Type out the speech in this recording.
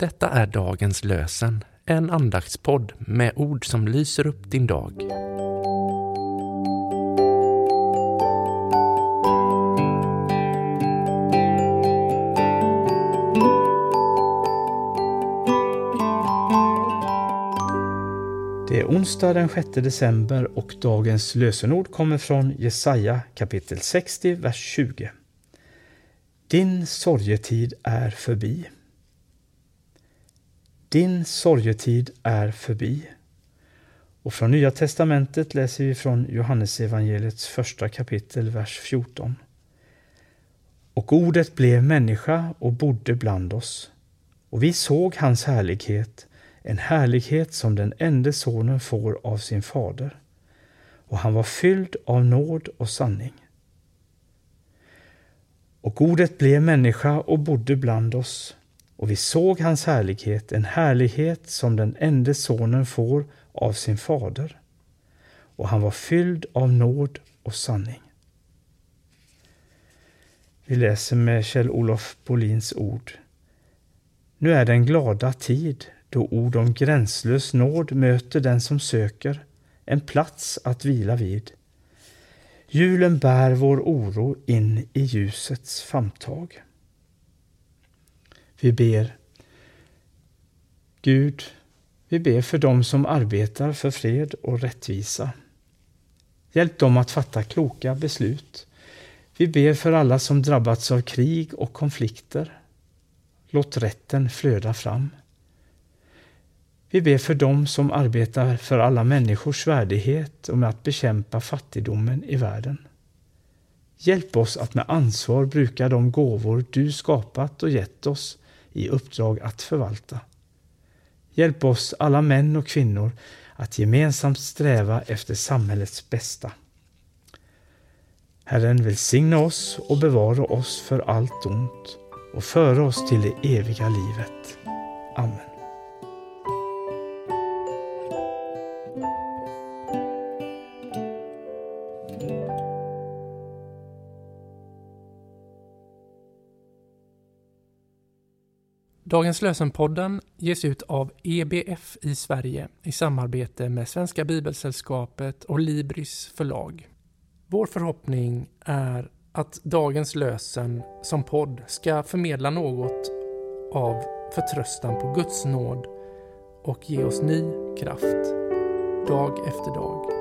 Detta är dagens lösen, en andaktspodd med ord som lyser upp din dag. Det är onsdag den 6 december och dagens lösenord kommer från Jesaja kapitel 60, vers 20. Din sorgetid är förbi. Din sorgetid är förbi. Och från Nya testamentet läser vi från Johannesevangeliets första kapitel, vers 14. Och ordet blev människa och bodde bland oss. Och vi såg hans härlighet, en härlighet som den enda sonen får av sin fader. Och han var fylld av nåd och sanning. Och ordet blev människa och bodde bland oss, och vi såg hans härlighet, en härlighet som den enda sonen får av sin fader. Och han var fylld av nåd och sanning. Vi läser med Kjell-Olof Bolins ord. Nu är den glada tid då ord om gränslös nåd möter den som söker en plats att vila vid. Julen bär vår oro in i ljusets famntag. Vi ber. Gud, vi ber för dem som arbetar för fred och rättvisa. Hjälp dem att fatta kloka beslut. Vi ber för alla som drabbats av krig och konflikter. Låt rätten flöda fram. Vi ber för dem som arbetar för alla människors värdighet och med att bekämpa fattigdomen i världen. Hjälp oss att med ansvar bruka de gåvor du skapat och gett oss i uppdrag att förvalta. Hjälp oss alla män och kvinnor att gemensamt sträva efter samhällets bästa. Herren välsigna oss och bevara oss för allt ont och föra oss till det eviga livet. Amen. Dagens lösenpodden ges ut av EBF i Sverige i samarbete med Svenska Bibelsällskapet och Libris förlag. Vår förhoppning är att dagens lösen som podd ska förmedla något av förtröstan på Guds nåd och ge oss ny kraft dag efter dag.